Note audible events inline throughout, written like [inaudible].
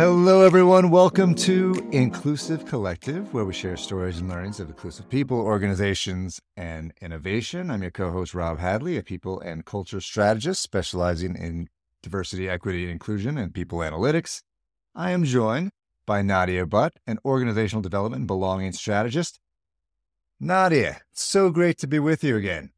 Hello, everyone. Welcome to Inclusive Collective, where we share stories and learnings of inclusive people, organizations, and innovation. I'm your co host, Rob Hadley, a people and culture strategist specializing in diversity, equity, and inclusion and people analytics. I am joined by Nadia Butt, an organizational development and belonging strategist. Nadia, so great to be with you again.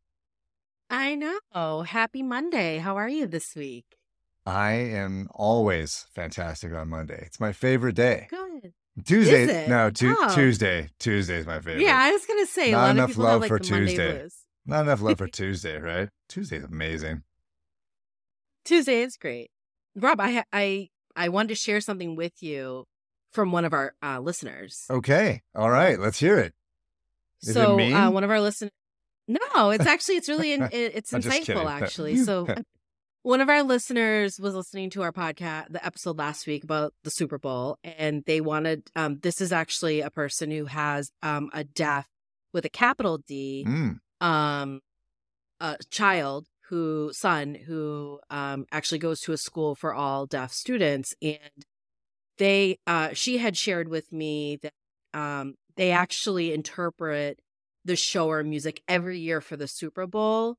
I know. Happy Monday. How are you this week? I am always fantastic on Monday. It's my favorite day. Good. Tuesday, it? no, tu- Oh. Tuesday. Tuesday is my favorite. Yeah, I was gonna say a Not lot enough of people love like for Tuesday. Not enough love for [laughs] Tuesday, right? Tuesday's amazing. Tuesday is great. Rob, I I I wanted to share something with you from one of our uh, listeners. Okay. All right. Let's hear it. Is it so mean? Uh, one of our listeners. No, it's actually it's really in, [laughs] it- it's insightful actually. So [laughs] one of our listeners was listening to our podcast, the episode last week about the Super Bowl, and they wanted. Um, this is actually a person who has um, a deaf with a capital D, Mm, um, a child who son who um, actually goes to a school for all deaf students, and they uh, she had shared with me that um, they actually interpret the show or music every year for the Super Bowl.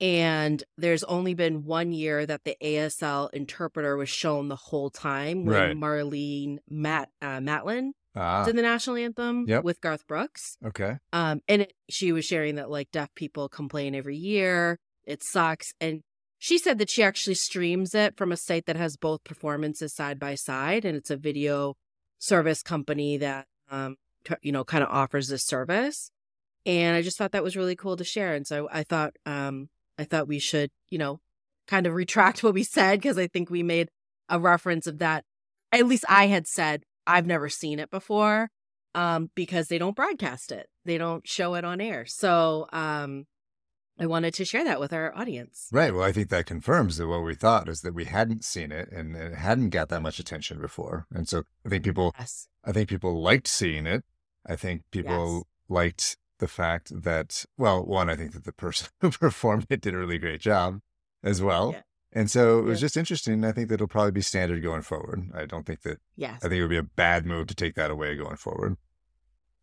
And there's only been one year that the ASL interpreter was shown the whole time when Right. Marlee Matt uh, Matlin ah, did the national anthem Yep. with Garth Brooks. okay. Um, and it, she was sharing that like deaf people complain every year. It sucks. And she said that she actually streams it from a site that has both performances side by side, and it's a video service company that um, t- you know, kind of offers this service. And I just thought that was really cool to share. And so I thought, um, I thought we should, you know, kind of retract what we said because I think we made a reference of that. At least I had said I've never seen it before um, because they don't broadcast it. They don't show it on air. So um, I wanted to share that with our audience. Right. Well, I think that confirms that what we thought is that we hadn't seen it and it hadn't got that much attention before. And so I think people, Yes. I think people liked seeing it. I think people liked the fact that, well, one, I think that the person [laughs] who performed it did a really great job as well. Yeah. And so it was Yeah. just interesting. I think that it'll probably be standard going forward. I don't think that, Yes. I think it would be a bad move to take that away going forward.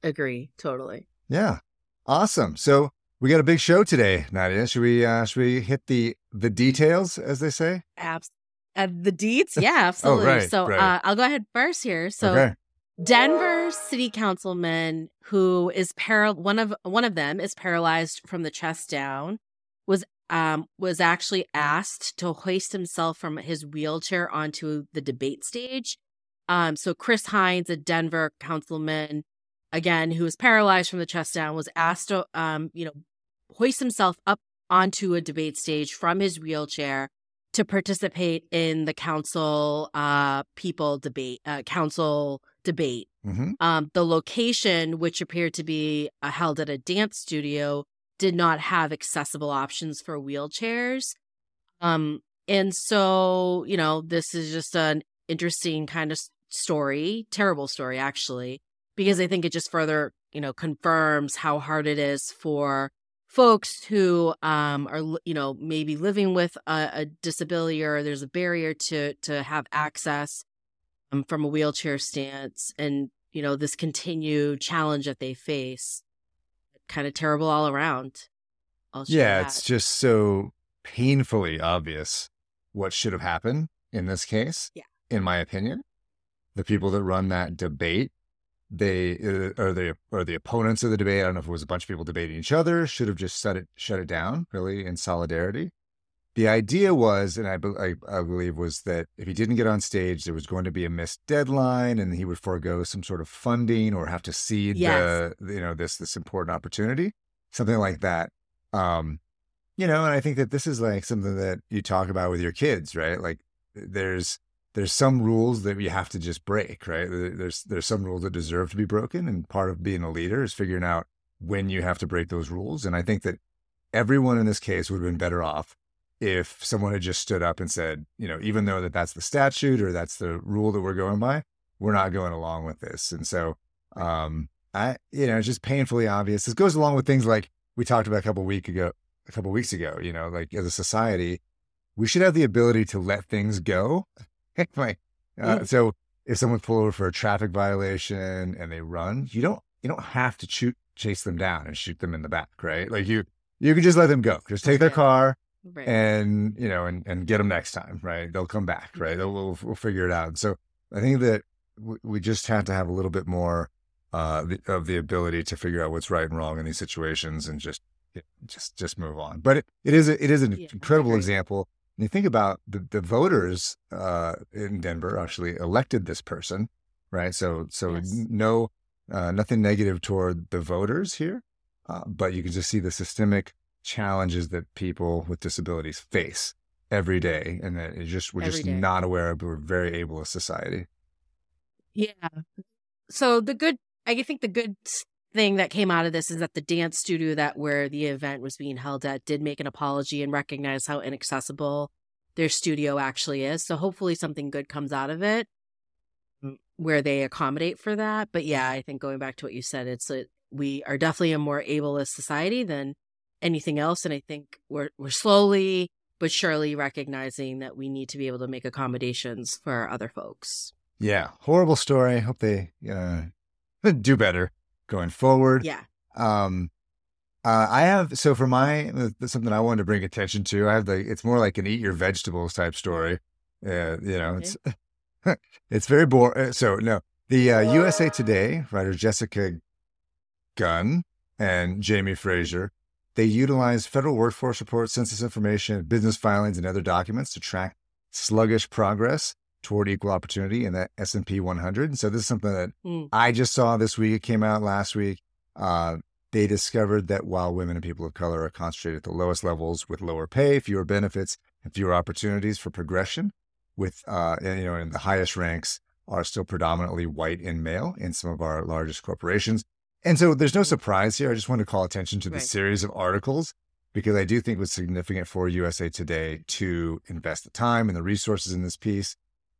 Agree. Totally. Yeah. Awesome. So we got a big show today, Nadia. Should we uh should we hit the the details as they say? Abs- uh, the deeds? Yeah, [laughs] absolutely. Oh, right, so right. Uh, I'll go ahead first here. So okay. Denver city councilman who is para- one of one of them is paralyzed from the chest down was um was actually asked to hoist himself from his wheelchair onto the debate stage. Um so Chris Hinds, a Denver councilman again who is paralyzed from the chest down was asked to um you know hoist himself up onto a debate stage from his wheelchair to participate in the council uh people debate uh council debate hmm um the location which appeared to be uh, held at a dance studio did not have accessible options for wheelchairs. Um and so you know this is just an interesting kind of story terrible story actually because i think it just further you know confirms how hard it is for folks who um are you know maybe living with a, a disability or there's a barrier to to have access um, from a wheelchair stance and you know this continued challenge that they face kind of terrible all around Yeah, it's just so painfully obvious what should have happened in this case. Yeah. In my opinion. The people that run that debate, they uh, or the or the opponents of the debate, I don't know if it was a bunch of people debating each other, should have just shut it shut it down, really, in solidarity. The idea was, and I, be- I, I believe, was that if he didn't get on stage, there was going to be a missed deadline, and he would forego some sort of funding or have to cede Yes. the, you know, this this important opportunity, something like that. Um, you know, and I think that this is like something that you talk about with your kids, right? Like, there's there's some rules that you have to just break, right? There's there's some rules that deserve to be broken, and part of being a leader is figuring out when you have to break those rules. And I think that everyone in this case would have been better off if someone had just stood up and said, you know, even though that that's the statute or that's the rule that we're going by, we're not going along with this. And so, um, I, you know, it's just painfully obvious. This goes along with things like we talked about a couple week ago, a couple weeks ago. You know, like as a society, we should have the ability to let things go. [laughs] like, uh, Mm. so if someone's pulled over for a traffic violation and they run, you don't you don't have to shoot chase them down and shoot them in the back, right? Like you you can just let them go. Just take their car right. and you know and and get them next time, right? They'll come back, right? They'll, we'll we'll figure it out. So I think that we just have to have a little bit more uh, of the ability to figure out what's right and wrong in these situations and just just just move on. But it, it is a, it is an yeah, incredible example. And you think about the, the voters uh, in Denver actually elected this person, right? So so yes. no uh, nothing negative toward the voters here, uh, but you can just see the systemic challenges that people with disabilities face every day, and that it just we're every just day. not aware of. We're very able as society. Yeah. So the good, I think the good thing that came out of this is that the dance studio that where the event was being held at did make an apology and recognize how inaccessible their studio actually is. So hopefully something good comes out of it mm. where they accommodate for that. But yeah, I think going back to what you said, it's a, we are definitely a more ableist society than anything else, and I think we're we're slowly but surely recognizing that we need to be able to make accommodations for other folks. Yeah, horrible story. Hope they uh, [laughs] do better going forward. Yeah. Um, uh, I have so for my something I wanted to bring attention to. I have the it's more like an eat your vegetables type story. Uh, you know, okay. it's [laughs] it's very boring. Uh, so no, the uh, USA Today writer Jessica Guynn and Jayme Fraser, they utilize federal workforce reports, census information, business filings, and other documents to track sluggish progress toward equal opportunity in the S&P 100. And so this is something that mm. I just saw this week. It came out last week. Uh, they discovered that while women and people of color are concentrated at the lowest levels with lower pay, fewer benefits, and fewer opportunities for progression, with uh, you know in the highest ranks are still predominantly white and male in some of our largest corporations. And so there's no surprise here. I just want to call attention to the right. series of articles because I do think it was significant for USA Today to invest the time and the resources in this piece.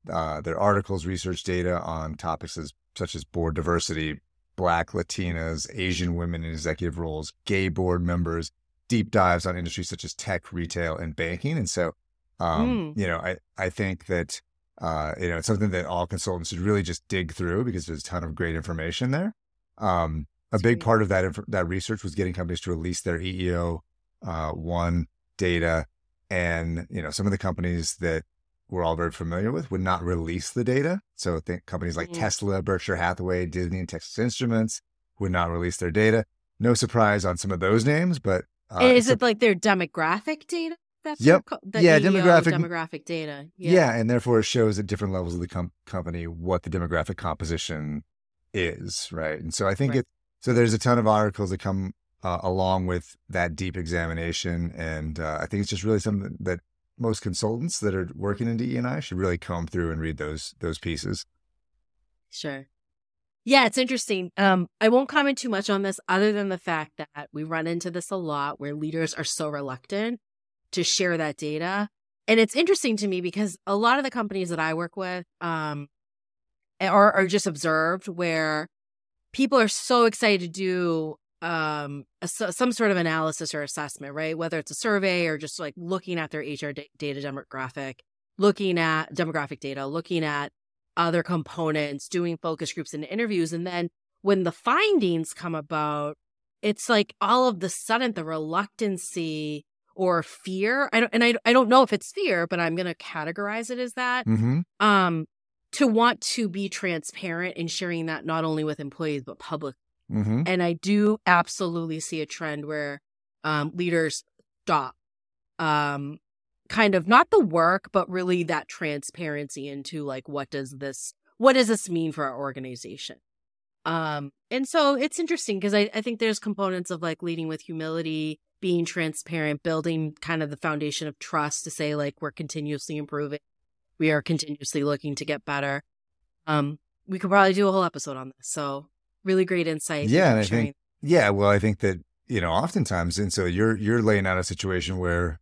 Uh, their articles research data on topics as, such as board diversity, Black, Latinas, Asian women in executive roles, gay board members, deep dives on industries such as tech, retail, and banking. And so um, mm. You know, I, I think that, uh, you know, it's something that all consultants should really just dig through because there's a ton of great information there. Um, a big part of that, that research was getting companies to release their EEO, uh, one data. And, you know, some of the companies that we're all very familiar with would not release the data. So think companies like mm. Tesla, Berkshire Hathaway, Disney, and Texas Instruments would not release their data. No surprise on some of those names, but uh, is it like their demographic data? That's yep. yeah, EEO demographic demographic data. Yeah. yeah. and therefore it shows at different levels of the com- company what the demographic composition is, right? And so I think right. it. So there's a ton of articles that come uh, along with that deep examination, and uh, I think it's just really something that most consultants that are working in DE&I should really comb through and read those those pieces. Sure. Yeah, it's interesting. Um, I won't comment too much on this other than the fact that we run into this a lot where leaders are so reluctant to share that data. And it's interesting to me because a lot of the companies that I work with um, are, are just observed where people are so excited to do um, a, some sort of analysis or assessment, right? Whether it's a survey or just like looking at their HR d- data demographic, looking at demographic data, looking at other components, doing focus groups and interviews. And then when the findings come about, it's like all of the sudden the reluctancy or fear. I don't, and I, I don't know if it's fear, but I'm going to categorize it as that. Mm-hmm. Um, to want to be transparent in sharing that not only with employees but public. Mm-hmm. And I do absolutely see a trend where um, leaders stop, um, kind of not the work, but really that transparency into like what does this what does this mean for our organization. Um, and so it's interesting because I, I think there's components of like leading with humility being transparent, building kind of the foundation of trust to say like we're continuously improving, we are continuously looking to get better. Um, we could probably do a whole episode on this. So really great insight. Yeah, and I think yeah, well, I think that you know oftentimes, and so you're you're laying out a situation where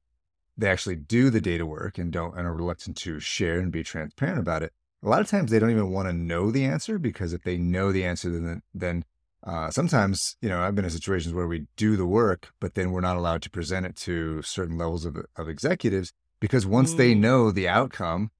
they actually do the data work and don't and are reluctant to share and be transparent about it. A lot of times they don't even want to know the answer because if they know the answer, then then uh, sometimes, you know, I've been in situations where we do the work, but then we're not allowed to present it to certain levels of, of executives because once mm. they know the outcome,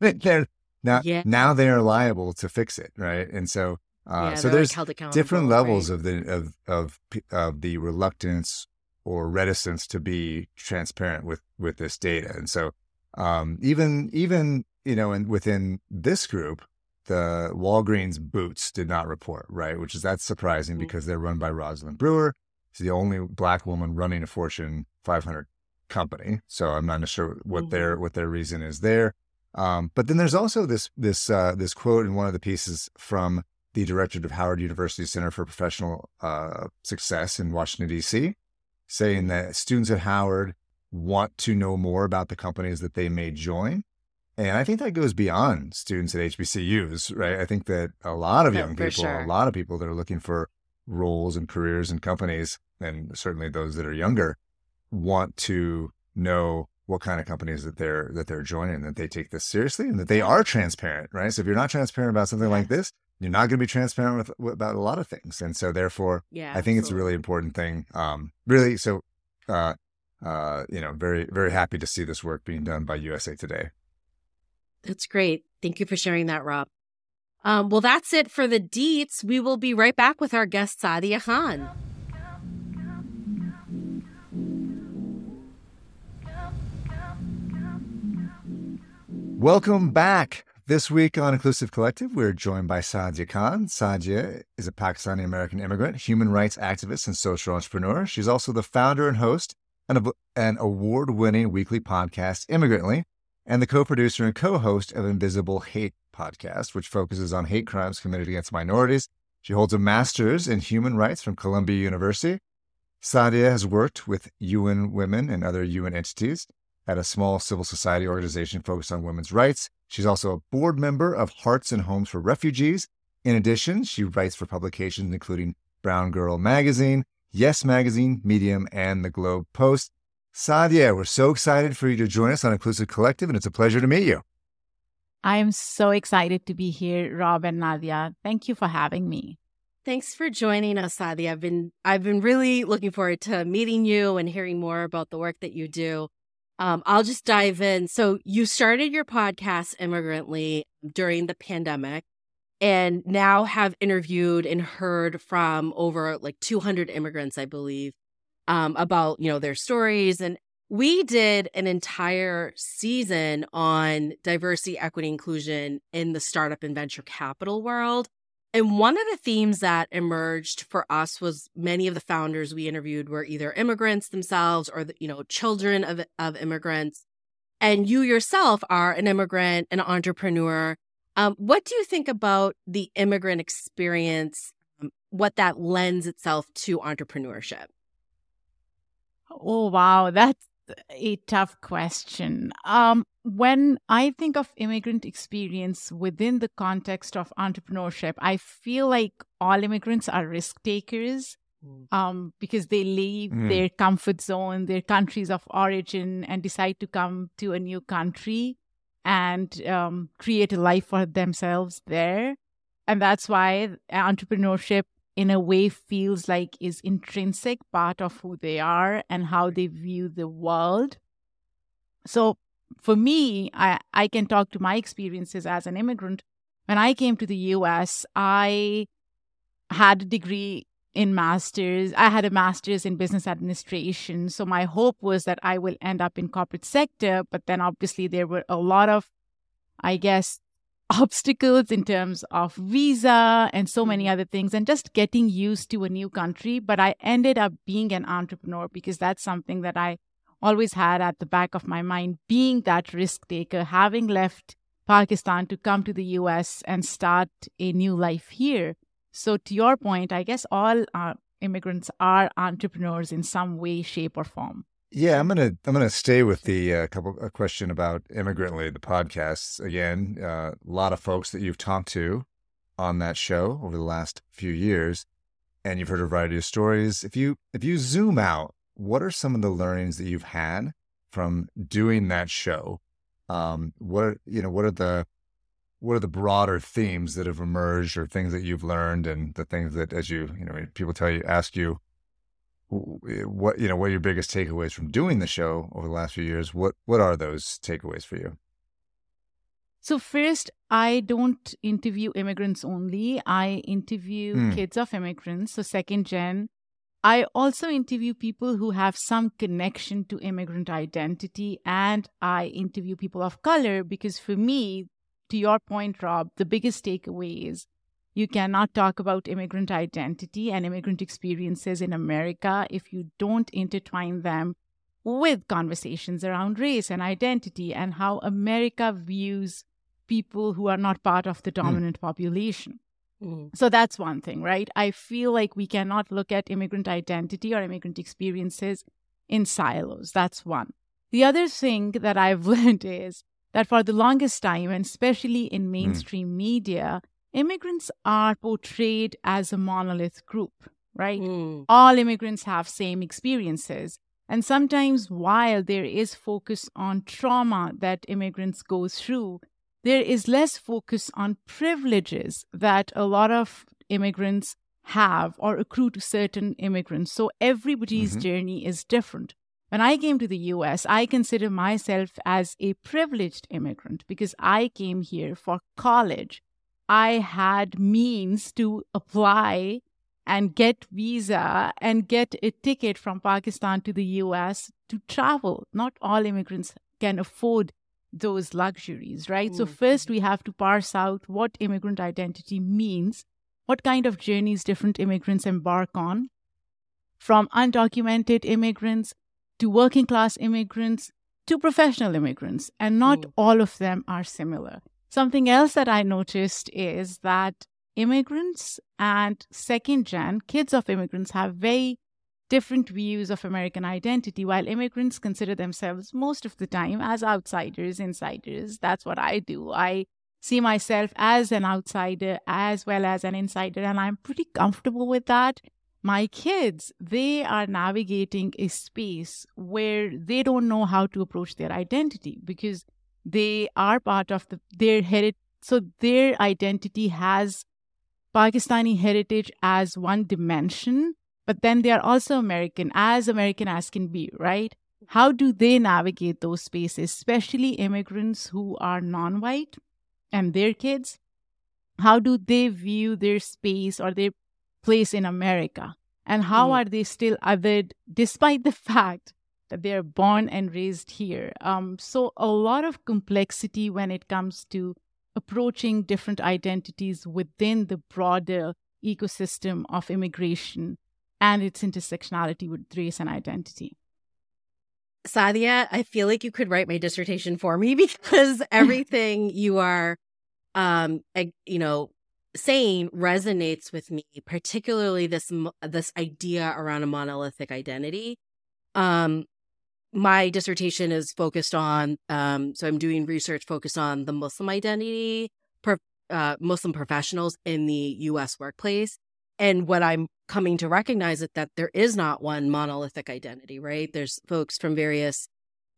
they're now Yeah. now they are liable to fix it, right? And so uh, yeah, so like, there's held different levels right? of the of of of the reluctance or reticence to be transparent with with this data. And so um, even even you know, and within this group, the Walgreens boots did not report, right? Which is that's surprising Mhm. because they're run by Rosalind Brewer. She's the only black woman running a Fortune 500 company. So I'm not sure what their what their reason is there. Um, but then there's also this this uh, this quote in one of the pieces from the director of Howard University Center for Professional uh, Success in Washington D.C., saying that students at Howard want to know more about the companies that they may join. And I think that goes beyond students at HBCUs, right? I think that a lot of Yeah, young people, sure. a lot of people that are looking for roles and careers and companies, and certainly those that are younger, want to know what kind of companies that they're that they're joining, that they take this seriously, and that they are transparent, right? So if you're not transparent about something like this, you're not going to be transparent with, with about a lot of things, and so therefore, Yeah, I think it's a really important thing. Um, really, so uh, uh, you know, very very happy to see this work being done by USA Today. That's great. Thank you for sharing that, Rob. Um, well, that's it for the deets. We will be right back with our guest, Saadia Khan. Welcome back. This week on Inclusive Collective, we're joined by Saadia Khan. Saadia is a Pakistani American immigrant, human rights activist, and social entrepreneur. She's also the founder and host of an award winning weekly podcast, Immigrantly, and the co producer and co host of Invisible Hate podcast, which focuses on hate crimes committed against minorities. She holds a master's in human rights from Columbia University. Saadia has worked with UN Women and other UN entities at a small civil society organization focused on women's rights. She's also a board member of Hearts and Homes for Refugees. In addition, she writes for publications including Brown Girl Magazine, Yes Magazine, Medium, and the Globe Post. Saadia, we're so excited for you to join us on Inclusive Collective, and it's a pleasure to meet you. I am so excited to be here, Rob and Nadia. Thank you for having me. Thanks for joining us, Saadia. I've been I've been really looking forward to meeting you and hearing more about the work that you do. Um, I'll just dive in. So you started your podcast Immigrantly during the pandemic and now have interviewed and heard from over like 200 immigrants, I believe, um, about, you know, their stories. And we did an entire season on diversity, equity, inclusion in the startup and venture capital world. And one of the themes that emerged for us was many of the founders we interviewed were either immigrants themselves or, the, you know, children of, of immigrants. And you yourself are an immigrant, an entrepreneur. Um, what do you think about the immigrant experience, um, what that lends itself to entrepreneurship? Oh, wow. That's a tough question. Um, when I think of immigrant experience within the context of entrepreneurship, I feel like all immigrants are risk takers um, because they leave Mm. their comfort zone, their countries of origin, and decide to come to a new country and um, create a life for themselves there. And that's why entrepreneurship, in a way, feels like is intrinsic part of who they are and how they view the world. So for me, I, I can talk to my experiences as an immigrant. When I came to the US, I had a degree in masters. I had a master's in business administration. So my hope was that i will end up in corporate sector but then obviously there were a lot of i guess [laughs] obstacles in terms of visa and so many mm-hmm. other things and just getting used to a new country. But i ended up being an entrepreneur because that's something that i always had at the back of my mind being that risk taker having left pakistan to come to the us and start a new life here so, to your point, I guess all uh, immigrants are entrepreneurs in some way, shape, or form. Yeah, I'm gonna I'm gonna stay with the uh, couple a question about Immigrantly, the podcasts again. Uh, a lot of folks that you've talked to on that show over the last few years, and you've heard a variety of stories. If you if you zoom out, what are some of the learnings that you've had from doing that show? Um, what you know, what are the what are the broader themes that have emerged or things that you've learned and the things that as you you know people tell you ask you what you know what are your biggest takeaways from doing the show over the last few years what what are those takeaways for you So, first, I don't interview immigrants only. I interview Hmm. kids of immigrants, so second gen. I also interview people who have some connection to immigrant identity, and I interview people of color because for me, to your point, Rob, the biggest takeaway is you cannot talk about immigrant identity and immigrant experiences in America if you don't intertwine them with conversations around race and identity and how America views people who are not part of the hmm. dominant population. Mm. So that's one thing, right? I feel like we cannot look at immigrant identity or immigrant experiences in silos. That's one. The other thing that I've [laughs] learned is that for the longest time, and especially in mainstream media, immigrants are portrayed as a monolith group, right? Mm. all immigrants have same experiences and sometimes while there is focus on trauma that immigrants go through there is less focus on privileges that a lot of immigrants have or accrue to certain immigrants so everybody's Mhm. journey is different when i came to the us i consider myself as a privileged immigrant because i came here for college i had means to apply and get visa and get a ticket from Pakistan to the US to travel. Not all immigrants can afford those luxuries, right? So Mm. first we have to parse out what immigrant identity means, what kind of journeys different immigrants embark on, from undocumented immigrants to working class immigrants to professional immigrants, and not Mm. all of them are similar. Something else that I noticed is that immigrants and second gen kids of immigrants have very different views of American identity, while immigrants consider themselves most of the time as outsiders, insiders. That's what I do. I see myself as an outsider as well as an insider, and I'm pretty comfortable with that. My kids, they are navigating a space where they don't know how to approach their identity because they are part of the their heritage. So their identity has Pakistani heritage as one dimension, but then they are also American, as American as can be, right? How do they navigate those spaces, especially immigrants who are non white and their kids? How do they view their space or their place in America? And how Mm. are they still othered despite the [laughs] fact that they're born and raised here? Um, so, a lot of complexity when it comes to approaching different identities within the broader ecosystem of immigration and its intersectionality with race and identity. Saadia, I feel like you could write my dissertation for me [laughs] because [laughs] everything you are, um, you know, saying resonates with me, particularly this this idea around a monolithic identity. Um, my dissertation is focused on, um, so I'm doing research focused on the Muslim identity, per, uh, Muslim professionals in the U.S. workplace, and what I'm coming to recognize is that there is not one monolithic identity, right? There's folks from various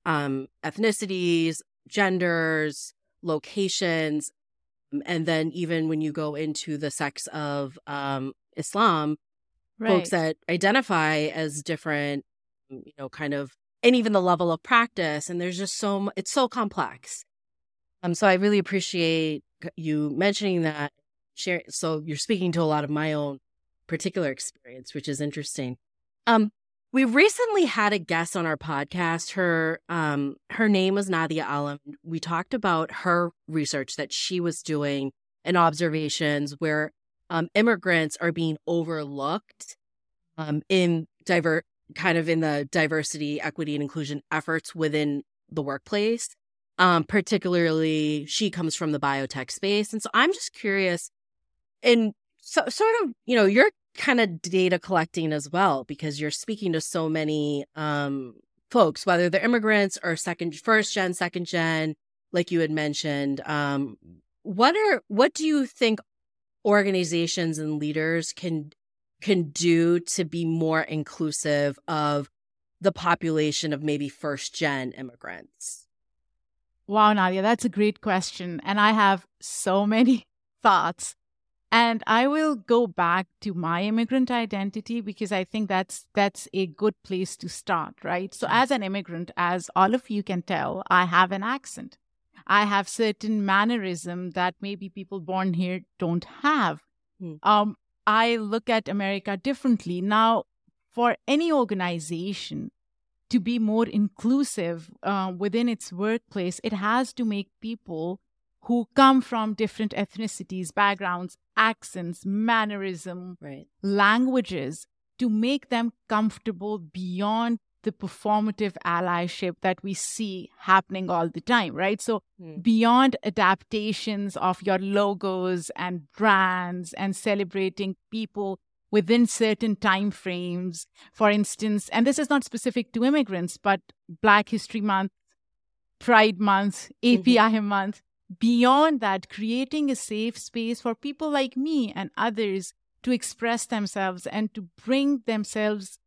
um, ethnicities, genders, locations, um, and then even when you go into the sects of um, Islam, folks that identify as different, you know, kind of, and even the level of practice. And there's just so it's so complex. Um, so I really appreciate you mentioning that. Share. So you're speaking to a lot of my own particular experience, which is interesting. Um, we recently had a guest on our podcast. Her um her name was Nadia Alam. We talked about her research that she was doing and observations where um immigrants are being overlooked um in diver kind of in the diversity, equity, and inclusion efforts within the workplace. Um, particularly she comes from the biotech space. And so I'm just curious and so sort of, you know, you're kind of data collecting as well because you're speaking to so many um folks whether they're immigrants or second first gen second gen like you had mentioned um what are what do you think organizations and leaders can can do to be more inclusive of the population of maybe first gen immigrants Wow, Nadia, that's a great question. And I have so many [laughs] thoughts. And I will go back to my immigrant identity because I think that's that's a good place to start, right? So as an immigrant, as all of you can tell, I have an accent. I have certain mannerism that maybe people born here don't have. Hmm. Um, I look at America differently. Now, for any organization to be more inclusive uh, within its workplace, it has to make people who come from different ethnicities, backgrounds, accents, mannerism, Right. languages to make them comfortable beyond the performative allyship that we see happening all the time, right? So, Hmm. beyond adaptations of your logos and brands and celebrating people within certain time frames, for instance, and this is not specific to immigrants, but Black History Month, Pride Month, API Month, beyond that, creating a safe space for people like me and others to express themselves and to bring themselves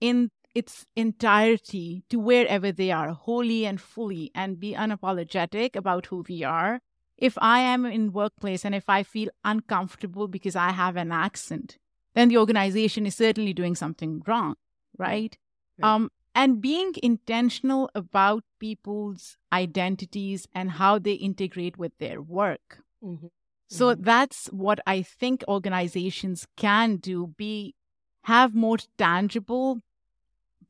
in its entirety to wherever they are, wholly and fully, and be unapologetic about who we are. If I am in workplace and if I feel uncomfortable because I have an accent, then the organization is certainly doing something wrong, right? Right. Um, and being intentional about people's identities and how they integrate with their work. Mhm. So Mhm. that's what I think organizations can do be have more tangible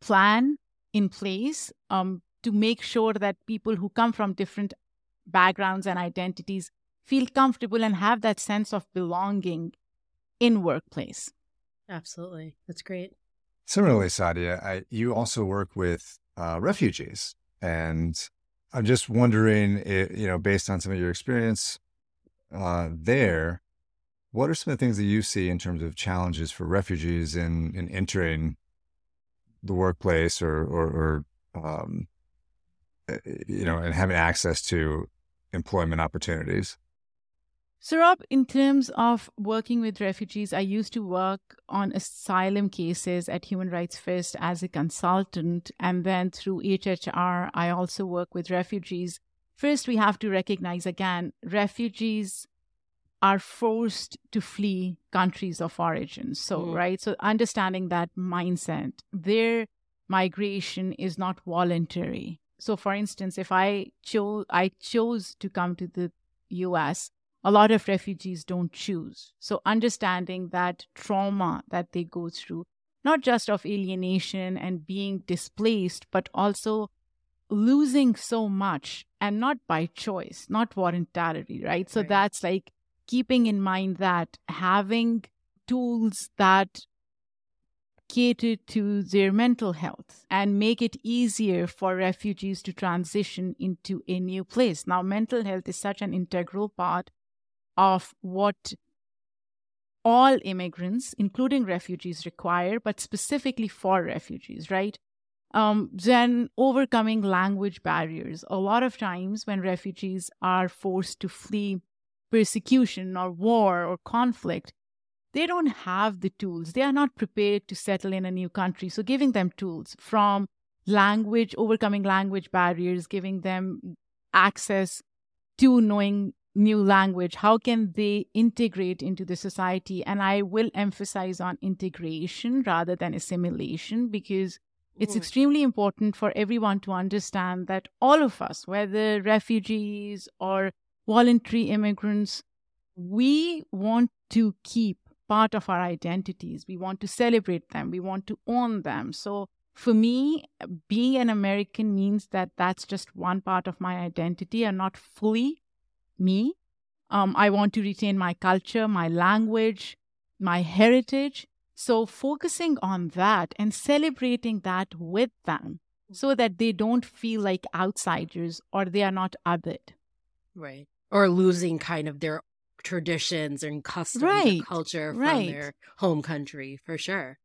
plan in place um, to make sure that people who come from different backgrounds and identities feel comfortable and have that sense of belonging in workplace. Absolutely. That's great. Similarly, Saadia, I, you also work with uh, refugees, and I'm just wondering, i you know, based on some of your experience uh, there, what are some of the things that you see in terms of challenges for refugees in in entering the workplace or or, or um, uh, you know, and having access to employment opportunities? So, Rob, in terms of working with refugees, I used to work on asylum cases at Human Rights First as a consultant. And then through HHR, I also work with refugees. First, we have to recognize again, refugees are forced to flee countries of origin. So, Mm. right? So, understanding that mindset, their migration is not voluntary. So, for instance, if I chose, I chose to come to the US, a lot of refugees don't choose. So, understanding that trauma that they go through, not just of alienation and being displaced, but also losing so much and not by choice, not voluntarily, right? So, Right. that's like keeping in mind that having tools that cater to their mental health and make it easier for refugees to transition into a new place. Now, mental health is such an integral part of what all immigrants, including refugees, require, but specifically for refugees, right? Um, then overcoming language barriers. A lot of times when refugees are forced to flee persecution or war or conflict, they don't have the tools. They are not prepared to settle in a new country. So, giving them tools from language, overcoming language barriers, giving them access to knowing new language, how can they integrate into the society? And I will emphasize on integration rather than assimilation because it's Mm. extremely important for everyone to understand that all of us, whether refugees or voluntary immigrants, we want to keep part of our identities. We want to celebrate them. We want to own them. So for me, being an American means that that's just one part of my identity and not fully me. Um, I want to retain my culture, my language, my heritage. So focusing on that and celebrating that with them so that they don't feel like outsiders or they are not othered. Right. Or losing kind of their traditions and customs Right, and culture from right. their home country for sure.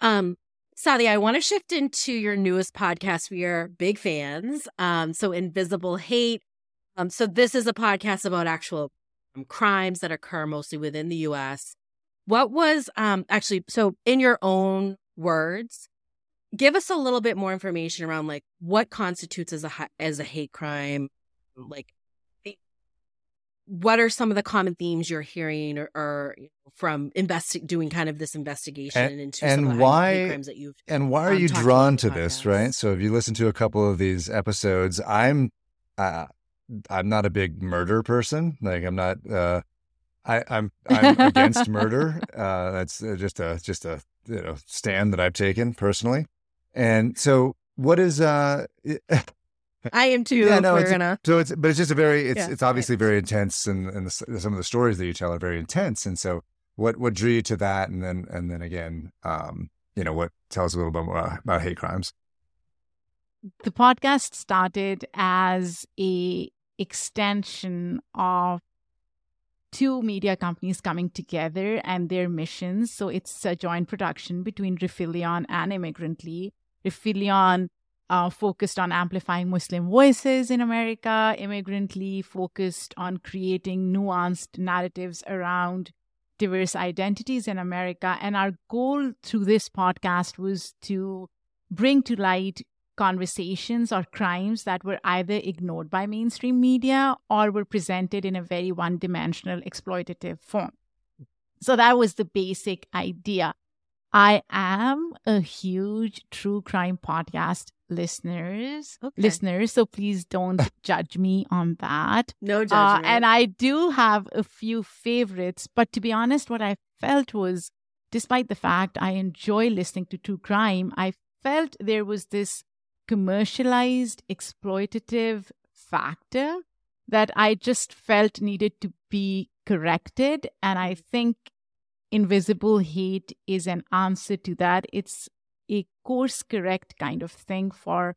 Um, Sally, I want to shift into your newest podcast. We are big fans. Um, so Invisible Hate. Um, so this is a podcast about actual um, crimes that occur mostly within the US. What was um actually so in your own words, give us a little bit more information around like what constitutes as a as a hate crime, like what are some of the common themes you're hearing or, or you know, from investi- doing kind of this investigation into some and of the hate why- crimes that you've And why are um, you drawn to this, right? So if you listen to a couple of these episodes, I'm uh, I'm not a big murder person. Like I'm not. Uh, I, I'm I'm against murder. [laughs] Uh, that's uh, just a just a you know stand that I've taken personally. And so, what is uh? I [laughs] am too. Yeah, no, it's, gonna... so it's but it's just a very it's yeah, it's obviously right. very intense, and and the, some of the stories that you tell are very intense. And so, what what drew you to that? And then and then again, um, you know, what tell us a little bit more about hate crimes. The podcast started as a extension of two media companies coming together and their missions. So it's a joint production between Rifelion and Immigrantly. Rifelion uh, focused on amplifying Muslim voices in America, Immigrantly focused on creating nuanced narratives around diverse identities in America. And our goal through this podcast was to bring to light conversations or crimes that were either ignored by mainstream media or were presented in a very one dimensional exploitative form. So that was the basic idea. I am a huge true crime podcast listeners okay. listeners so please don't [laughs] judge me on that no uh, judgment uh, and i do have a few favorites but to be honest what i felt was despite the fact i enjoy listening to true crime i felt there was this commercialized exploitative factor that i just felt needed to be corrected and i think invisible hate is an answer to that it's a course correct kind of thing for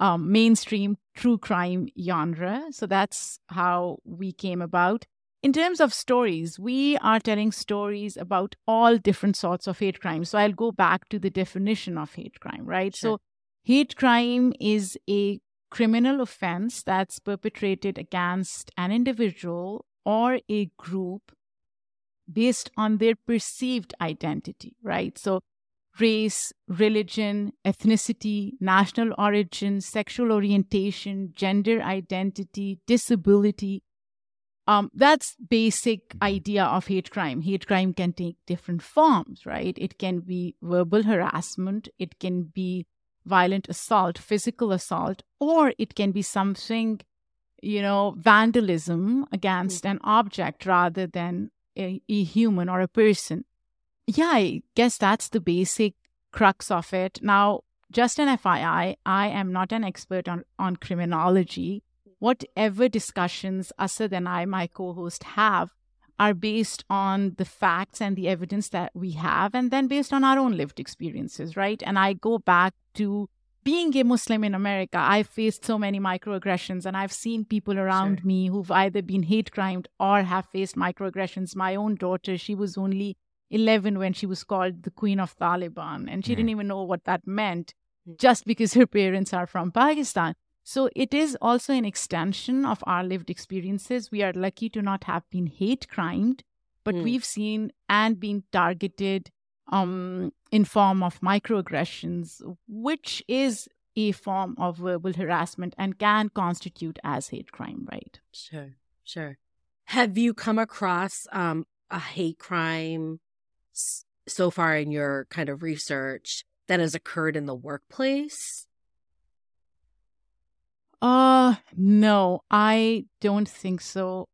um, mainstream true crime genre. So that's how we came about. In terms of stories, we are telling stories about all different sorts of hate crime. So I'll go back to the definition of hate crime, right? Sure. So hate crime is a criminal offense that's perpetrated against an individual or a group based on their perceived identity, right? So race, religion, ethnicity, national origin, sexual orientation, gender identity, disability. Um, that's basic idea of hate crime. Hate crime can take different forms, right? It can be verbal harassment, it can be violent assault, physical assault, or it can be something, you know, vandalism against mm-hmm. an object rather than a, a human or a person yeah, I guess that's the basic crux of it. Now, just an FYI, I am not an expert on, on criminology. Whatever discussions Asad and I, my co host, have are based on the facts and the evidence that we have, and then based on our own lived experiences, right? And I go back to being a Muslim in America. I've faced so many microaggressions, and I've seen people around sure. me who've either been hate crimed or have faced microaggressions. My own daughter, she was only 11 when she was called the Queen of Taliban, and she mm. didn't even know what that meant mm. just because her parents are from Pakistan. So it is also an extension of our lived experiences. We are lucky to not have been hate crimed, but mm. we've seen and been targeted um, in form of microaggressions, which is a form of verbal harassment and can constitute as hate crime, right? Sure, sure. Have you come across um, a hate crime so far in your kind of research that has occurred in the workplace? Uh, no, I don't think so.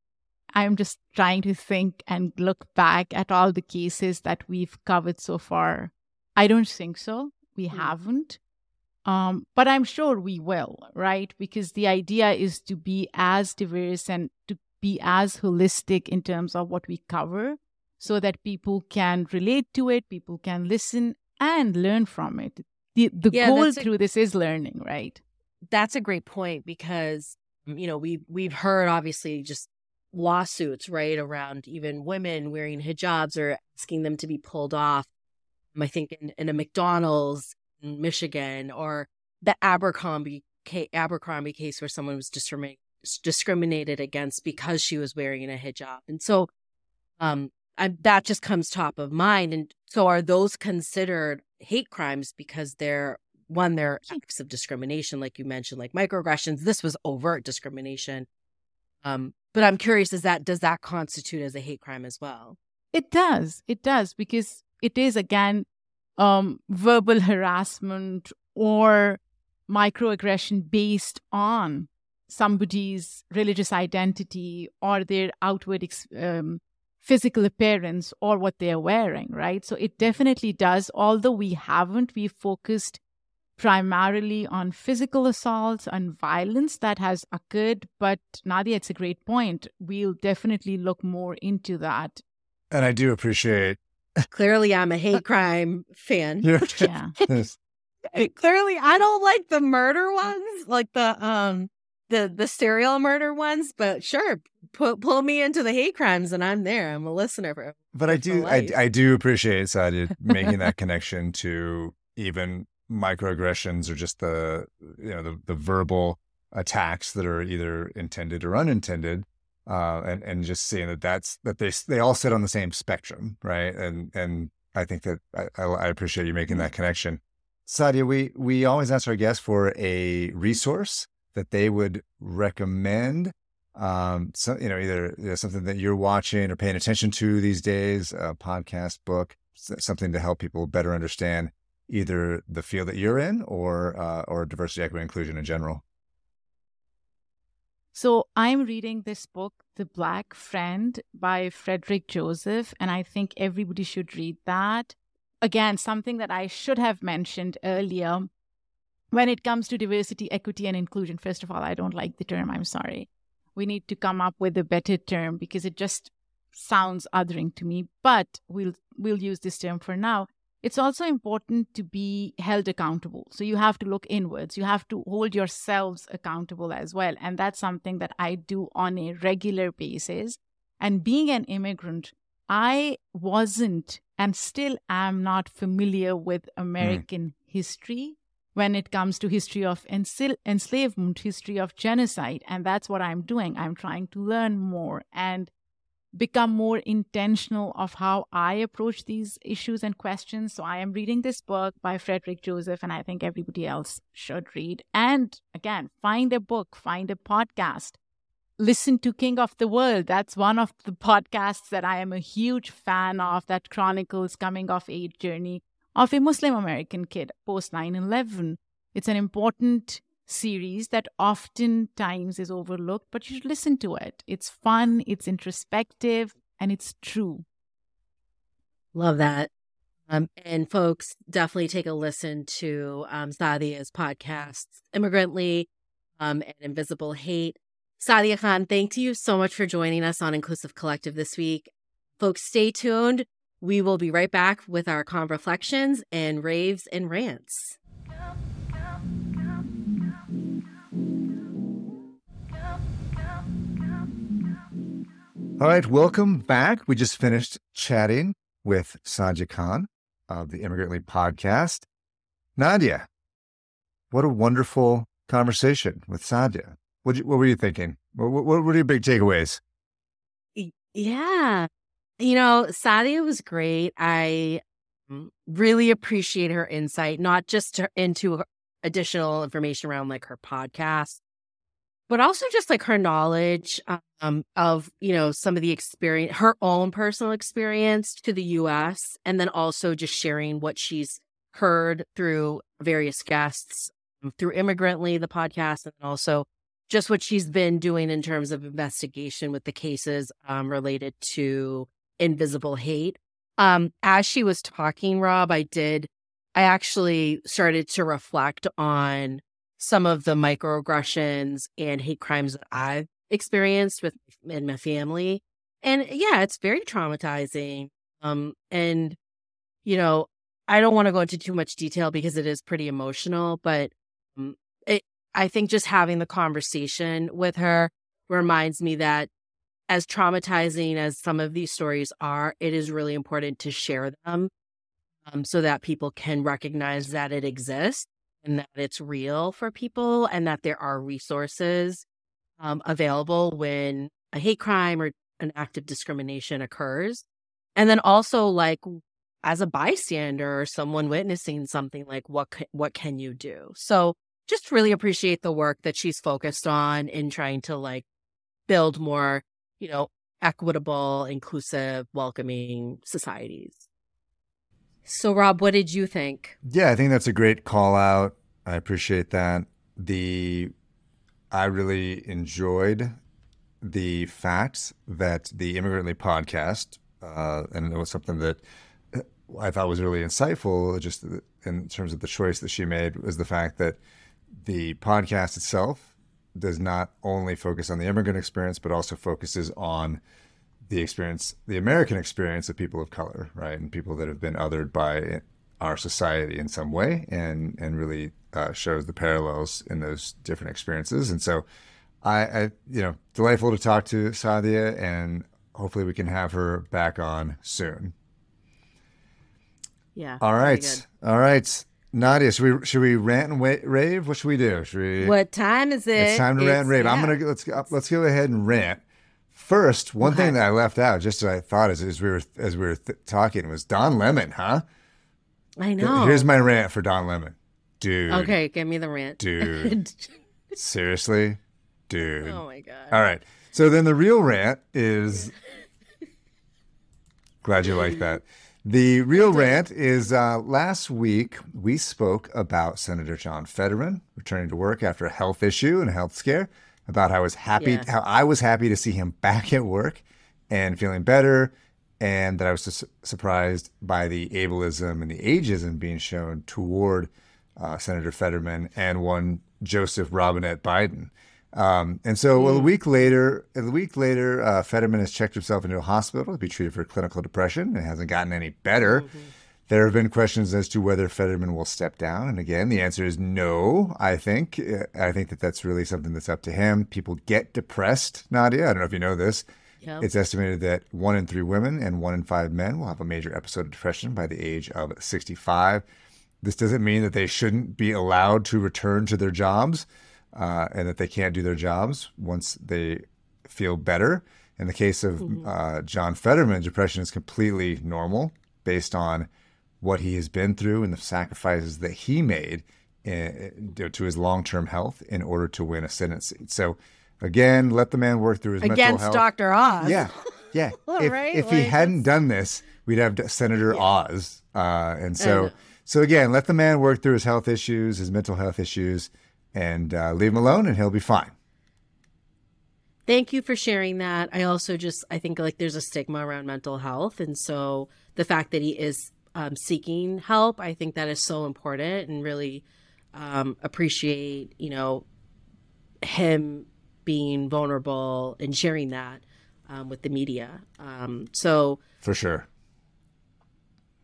I'm just trying to think and look back at all the cases that we've covered so far. I don't think so. We mm. haven't. Um, but I'm sure we will, right? Because the idea is to be as diverse and to be as holistic in terms of what we cover so that people can relate to it, people can listen and learn from it. The, the yeah, goal through this is learning, right? That's a great point because you know we we've heard obviously just lawsuits right around even women wearing hijabs or asking them to be pulled off. I think in, in a McDonald's in Michigan or the Abercrombie Abercrombie case where someone was discriminated against because she was wearing a hijab. And so um, I, that just comes top of mind. And so, are those considered hate crimes because they're one, there are acts of discrimination, like you mentioned, like microaggressions. This was overt discrimination. Um, but I'm curious: is that does that constitute as a hate crime as well? It does. It does because it is again um, verbal harassment or microaggression based on somebody's religious identity or their outward um, physical appearance or what they're wearing, right? So it definitely does. Although we haven't, we focused primarily on physical assaults and violence that has occurred. But Nadia, it's a great point. We'll definitely look more into that. And I do appreciate. Clearly, I'm a hate [laughs] crime fan. [laughs] yeah. [laughs] Clearly, I don't like the murder ones, like the um the the serial murder ones. But sure, put pull me into the hate crimes, and I'm there. I'm a listener for. But I do, I, I do appreciate Saadia making that connection to even microaggressions or just the you know the, the verbal attacks that are either intended or unintended uh, and and just seeing that that's that they they all sit on the same spectrum right? And and I think that I, I appreciate you making that connection. Saadia we we always ask our guests for a resource that they would recommend um so you know either you know, something that you're watching or paying attention to these days a podcast book something to help people better understand either the field that you're in or uh, or diversity, equity, inclusion in general? So I'm reading this book, The Black Friend by Frederick Joseph, and I think everybody should read that. Again, something that I should have mentioned earlier. When it comes to diversity, equity, and inclusion, first of all, I don't like the term. I'm sorry. We need to come up with a better term because it just sounds othering to me. But we'll we'll use this term for now it's also important to be held accountable. So you have to look inwards. You have to hold yourselves accountable as well. And that's something that I do on a regular basis. And being an immigrant, I wasn't and still am not familiar with American mm. history when it comes to history of enslavement, history of genocide. And that's what I'm doing. I'm trying to learn more and become more intentional of how I approach these issues and questions. So I am reading this book by Frederick Joseph, and I think everybody else should read. And again, find a book, find a podcast. Listen to King of the World. That's one of the podcasts that I am a huge fan of that chronicles coming of age journey of a Muslim American kid post 9 11. It's an important series that oftentimes is overlooked, but you should listen to it. It's fun, it's introspective, and it's true. Love that. Um, and folks, definitely take a listen to um, Saadia's podcasts, Immigrantly um, and Invisible Hate. Saadia Khan, thank you so much for joining us on Inclusive Collective this week. Folks, stay tuned. We will be right back with our calm reflections and raves and rants. All right, welcome back. We just finished chatting with Saadia Khan of the Immigrantly podcast. Nadia, what a wonderful conversation with Saadia. What, what were you thinking? What, what, were your big takeaways? Yeah. You know, Saadia was great. I really appreciate her insight, not just into additional information around like her podcast, but also just like her knowledge um, of you know some of the experience her own personal experience to the us and then also just sharing what she's heard through various guests um, through immigrantly the podcast and also just what she's been doing in terms of investigation with the cases um, related to invisible hate. Um, as she was talking rob i did i actually started to reflect on some of the microaggressions and hate crimes that I've experienced with in my family. And yeah, it's very traumatizing. Um, and you know, I don't want to go into too much detail because it is pretty emotional, but um, it, I think just having the conversation with her reminds me that as traumatizing as some of these stories are, it is really important to share them um, so that people can recognize that it exists and that it's real for people and that there are resources um, available when a hate crime or an act of discrimination occurs. And then also like as a bystander or someone witnessing something like what what can you do? So just really appreciate the work that she's focused on in trying to like build more, you know, equitable, inclusive, welcoming societies. So, Rob, what did you think? Yeah, I think that's a great call out. I appreciate that. The I really enjoyed the fact that the Immigrantly podcast, uh, and it was something that I thought was really insightful, just in terms of the choice that she made, was the fact that the podcast itself does not only focus on the immigrant experience, but also focuses on the experience, the American experience of people of color, right, and people that have been othered by our society in some way, and and really uh, shows the parallels in those different experiences. And so, I, I, you know, delightful to talk to Saadia, and hopefully we can have her back on soon. Yeah. All right. All right. Nadia, should we should we rant and wa- rave? What should we do? Should we? What time is it? It's time to rant and rave. I'm gonna let's go- let's go ahead and rant. First, one thing that I left out, just as I thought as, as we were as we were th- talking, was Don Lemon, huh? I know. Here's my rant for Don Lemon, dude. Okay, give me the rant. Dude. [laughs] Seriously, dude. oh my god. All right. So then the real rant is. [laughs] Glad you like that. The real rant is uh, last week we spoke about Senator John Fetterman returning to work after a health issue and a health scare. About how I was happy, Yes. how I was happy to see him back at work and feeling better, and that I was su- surprised by the ableism and the ageism being shown toward uh, Senator Fetterman and one Joseph Robinette Biden. Um, and so a week later, a week later, uh, Fetterman has checked himself into a hospital to be treated for clinical depression. and hasn't gotten any better. There have been questions as to whether Fetterman will step down, and again, the answer is no. I think I think that that's really something that's up to him. People get depressed, Nadia. I don't know if you know this. Yep. It's estimated that one in three women and one in five men will have a major episode of depression by the age of 65. This doesn't mean that they shouldn't be allowed to return to their jobs uh, and that they can't do their jobs once they feel better. In the case of uh, John Fetterman, depression is completely normal based on what he has been through and the sacrifices that he made in, to his long term health in order to win a Senate seat. So, again, let the man work through his mental Against. Dr. Oz. Yeah, yeah. [laughs] If right, if he hadn't done this, we'd have Senator Oz. Uh, and so, so again, let the man work through his health issues, his mental health issues, and uh, leave him alone, and he'll be fine. Thank you for sharing that. I also just I think like there's a stigma around mental health, and so the fact that he is um, seeking help, I think that is so important, and really um, appreciate you know him being vulnerable and sharing that um, with the media. Um, so For sure.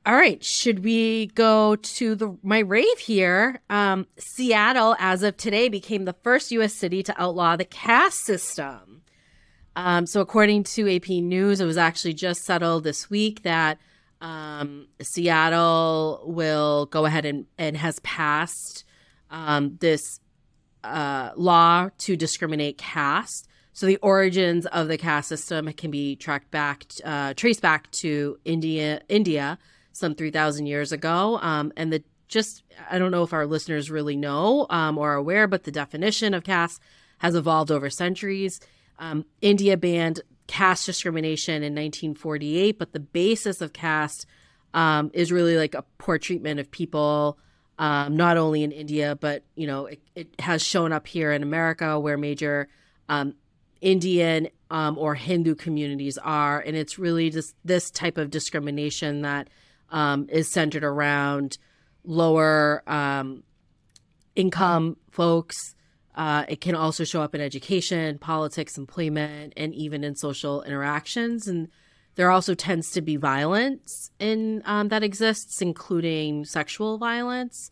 all right, should we go to the my rave here? Um, Seattle, as of today, became the first U.S. city to outlaw the caste system. Um, so, according to AP News, it was actually just settled this week that um, Seattle will go ahead and, and has passed um, this uh, law to discriminate caste. So the origins of the caste system can be tracked back, uh, traced back to India, India, some three thousand years ago. Um, and the just, I don't know if our listeners really know um, or are aware, but the definition of caste has evolved over centuries. Um, India banned caste discrimination in 1948, but the basis of caste um, is really like a poor treatment of people um, not only in India, but you know, it, it has shown up here in America where major um, Indian um, or Hindu communities are, and it's really just this type of discrimination that um, is centered around lower um, income folks. Uh, it can also show up in education, politics, employment, and even in social interactions. And there also tends to be violence in um, that exists, including sexual violence.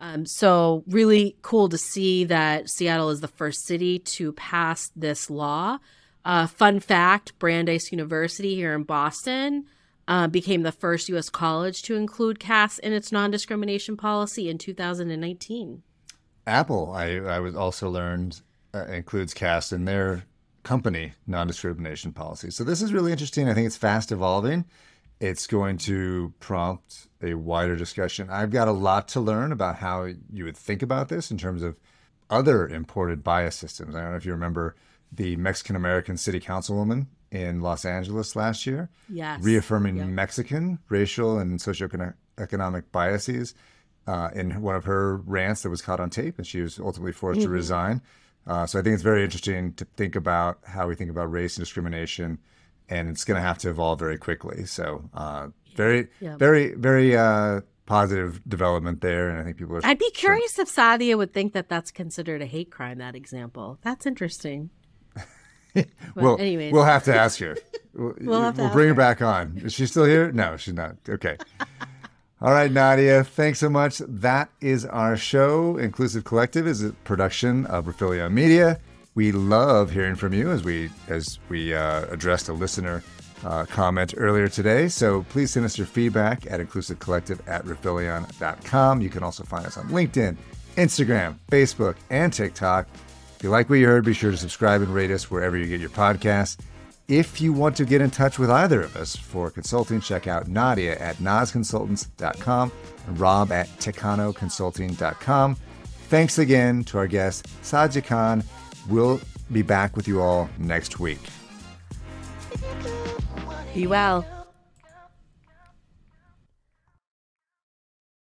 Um, so really cool to see that Seattle is the first city to pass this law. Uh, fun fact: Brandeis University here in Boston uh, became the first U.S. college to include caste in its non-discrimination policy in 2019. Apple, I, I was also learned, uh, includes caste in their company non-discrimination policy. So this is really interesting. I think it's fast evolving. It's going to prompt a wider discussion. I've got a lot to learn about how you would think about this in terms of other imported bias systems. I don't know if you remember the Mexican American city councilwoman in Los Angeles last year Yes. reaffirming Yep. Mexican racial and socioeconomic biases uh, in one of her rants that was caught on tape, and she was ultimately forced to resign. Uh, so I think it's very interesting to think about how we think about race and discrimination, and it's going to have to evolve very quickly. So uh, very, yeah. very, very uh, positive development there, and I think people are. I'd be curious if Saadia would think that that's considered a hate crime. That example. That's interesting. [laughs] well, anyways, we'll have to ask her. [laughs] We'll, we'll, we'll bring her. her back on. Is she still here? No, she's not. Okay. [laughs] All right, Nadia, thanks so much. That is our show. Inclusive Collective is a production of Rifelion Media. We love hearing from you as we as we uh, addressed a listener uh, comment earlier today. So please send us your feedback at inclusivecollective at rifelion.com. You can also find us on LinkedIn, Instagram, Facebook, and TikTok. If you like what you heard, be sure to subscribe and rate us wherever you get your podcasts. If you want to get in touch with either of us for consulting, check out Nadia at nasconsultants.com and Rob at tecanoconsulting.com. Thanks again to our guest, Saadia Khan. We'll be back with you all next week. Be well.